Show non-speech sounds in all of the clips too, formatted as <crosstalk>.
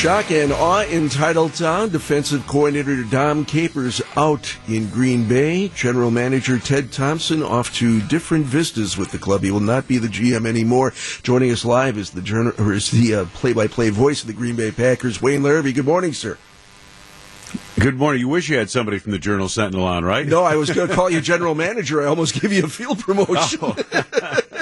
Shock and awe in Titletown. Defensive coordinator Dom Capers out in Green Bay. General manager Ted Thompson off to different vistas with the club. He will not be the GM anymore. Joining us live is the journal, or is the uh, play-by-play voice of the Green Bay Packers, Wayne Larrivee. Good morning, sir. Good morning. You wish you had somebody from the Journal Sentinel on, right? No, I was going to call you general manager. I almost give you a field <laughs> promotion. Oh. <laughs>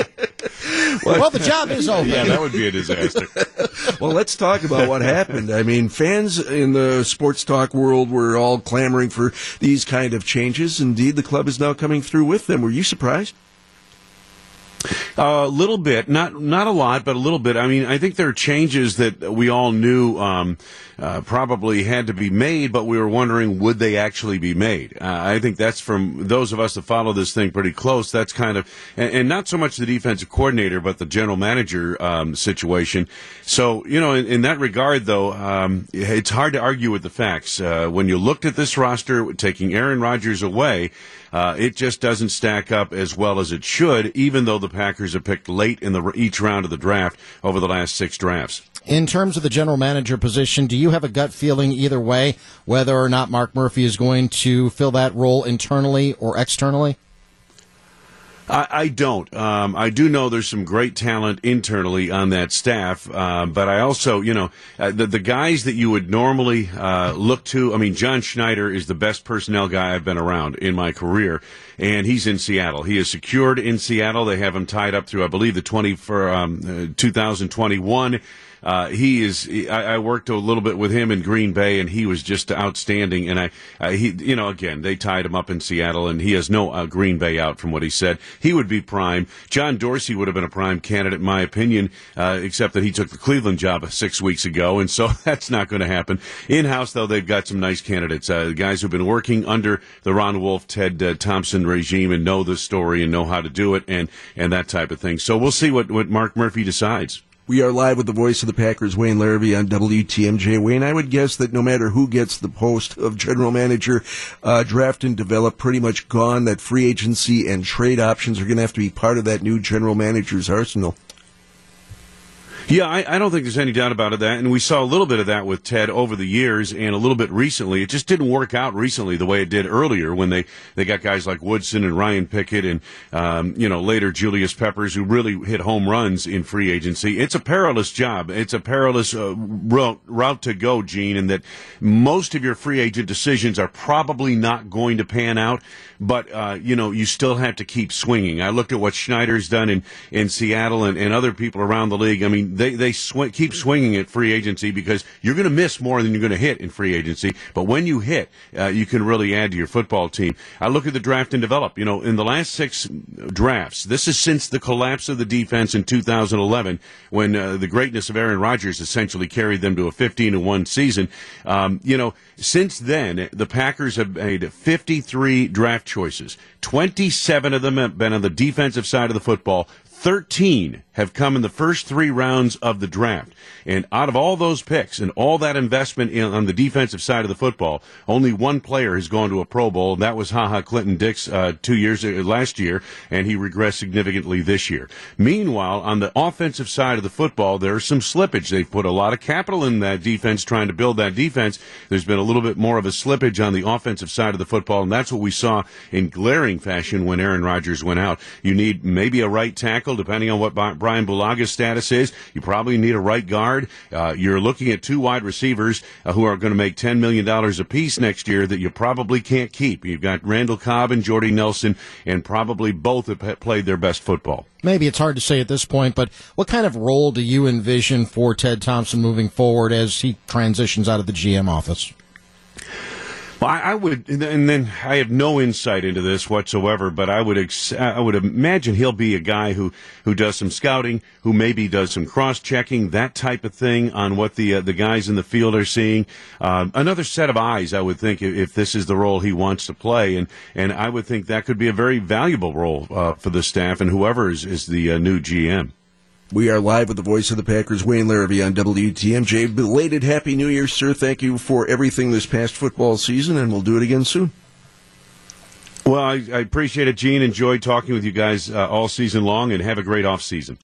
well, the job is over. Yeah, that would be a disaster. <laughs> well, let's talk about what happened. I mean, fans in the sports talk world were all clamoring for these kind of changes. Indeed, the club is now coming through with them. Were you surprised? A little bit, not not a lot, but a little bit. I mean, I think there are changes that we all knew um, uh, probably had to be made, but we were wondering would they actually be made. Uh, I think that's from those of us that follow this thing pretty close. That's kind of, and, and not so much the defensive coordinator, but the general manager um, situation. So you know, in, in that regard, though, um, it's hard to argue with the facts. Uh, when you looked at this roster, taking Aaron Rodgers away. Uh, it just doesn't stack up as well as it should, even though the Packers have picked late in the each round of the draft over the last six drafts. In terms of the general manager position, do you have a gut feeling either way whether or not Mark Murphy is going to fill that role internally or externally? I, I don't. Um, I do know there's some great talent internally on that staff, uh, but I also, you know, uh, the the guys that you would normally uh, look to. I mean, John Schneider is the best personnel guy I've been around in my career, and he's in Seattle. He is secured in Seattle. They have him tied up through, I believe, the twenty for um, uh, 2021. Uh, he is. I, I, worked a little bit with him in Green Bay, and he was just outstanding. And I, I he, you know, again, they tied him up in Seattle, and he has no uh, Green Bay out from what he said. He would be prime. John Dorsey would have been a prime candidate, in my opinion, uh, except that he took the Cleveland job six weeks ago, and so <laughs> that's not going to happen. In house, though, they've got some nice candidates, uh, guys who've been working under the Ron Wolf, Ted uh, Thompson regime, and know the story and know how to do it, and and that type of thing. So we'll see what what Mark Murphy decides. We are live with the voice of the Packers, Wayne Larrivee, on WTMJ. Wayne, I would guess that no matter who gets the post of general manager, uh, draft and develop pretty much gone. That free agency and trade options are going to have to be part of that new general manager's arsenal. Yeah, I, I, don't think there's any doubt about it. That, and we saw a little bit of that with Ted over the years, and a little bit recently. It just didn't work out recently the way it did earlier when they they got guys like Woodson and Ryan Pickett, and um, you know later Julius Peppers, who really hit home runs in free agency. It's a perilous job. It's a perilous uh, route, route to go, Gene, and that most of your free agent decisions are probably not going to pan out. But uh, you know you still have to keep swinging. I looked at what Schneider's done in in Seattle and, and other people around the league. I mean they they sw- keep swinging at free agency because you're going to miss more than you're going to hit in free agency. But when you hit, uh, you can really add to your football team. I look at the draft and develop. You know, in the last six drafts, this is since the collapse of the defense in 2011, when uh, the greatness of Aaron Rodgers essentially carried them to a 15 to one season. Um, you know, since then, the Packers have made 53 draft choices. 27 of them have been on the defensive side of the football. 13 have come in the first three rounds of the draft. And out of all those picks and all that investment in, on the defensive side of the football, only one player has gone to a Pro Bowl, and that was Ha Ha Clinton-Dix uh, two years uh, last year, and he regressed significantly this year. Meanwhile, on the offensive side of the football, there's some slippage. They've put a lot of capital in that defense, trying to build that defense. There's been a little bit more of a slippage on the offensive side of the football, and that's what we saw in glaring fashion when Aaron Rodgers went out. You need maybe a right tackle, depending on what Brian Bulaga's status is. You probably need a right guard. Uh, you're looking at two wide receivers uh, who are going to make $10 million apiece next year that you probably can't keep. You've got Randall Cobb and Jordy Nelson, and probably both have played their best football. Maybe it's hard to say at this point, but what kind of role do you envision for Ted Thompson moving forward as he transitions out of the GM office? Well, I, I, would, and then I have no insight into this whatsoever, but I would, ex- I would imagine he'll be a guy who, who does some scouting, who maybe does some cross checking, that type of thing on what the uh, the guys in the field are seeing. Um, another set of eyes, I would think, if, if, this is the role he wants to play, and and I would think that could be a very valuable role uh, for the staff and whoever is, is the uh, new GM. We are live with the voice of the Packers, Wayne Larrivee on WTMJ. Belated Happy New Year, sir. Thank you for everything this past football season, and we'll do it again soon. Well, I, I appreciate it, Gene. Enjoyed talking with you guys uh, all season long, and have a great off season.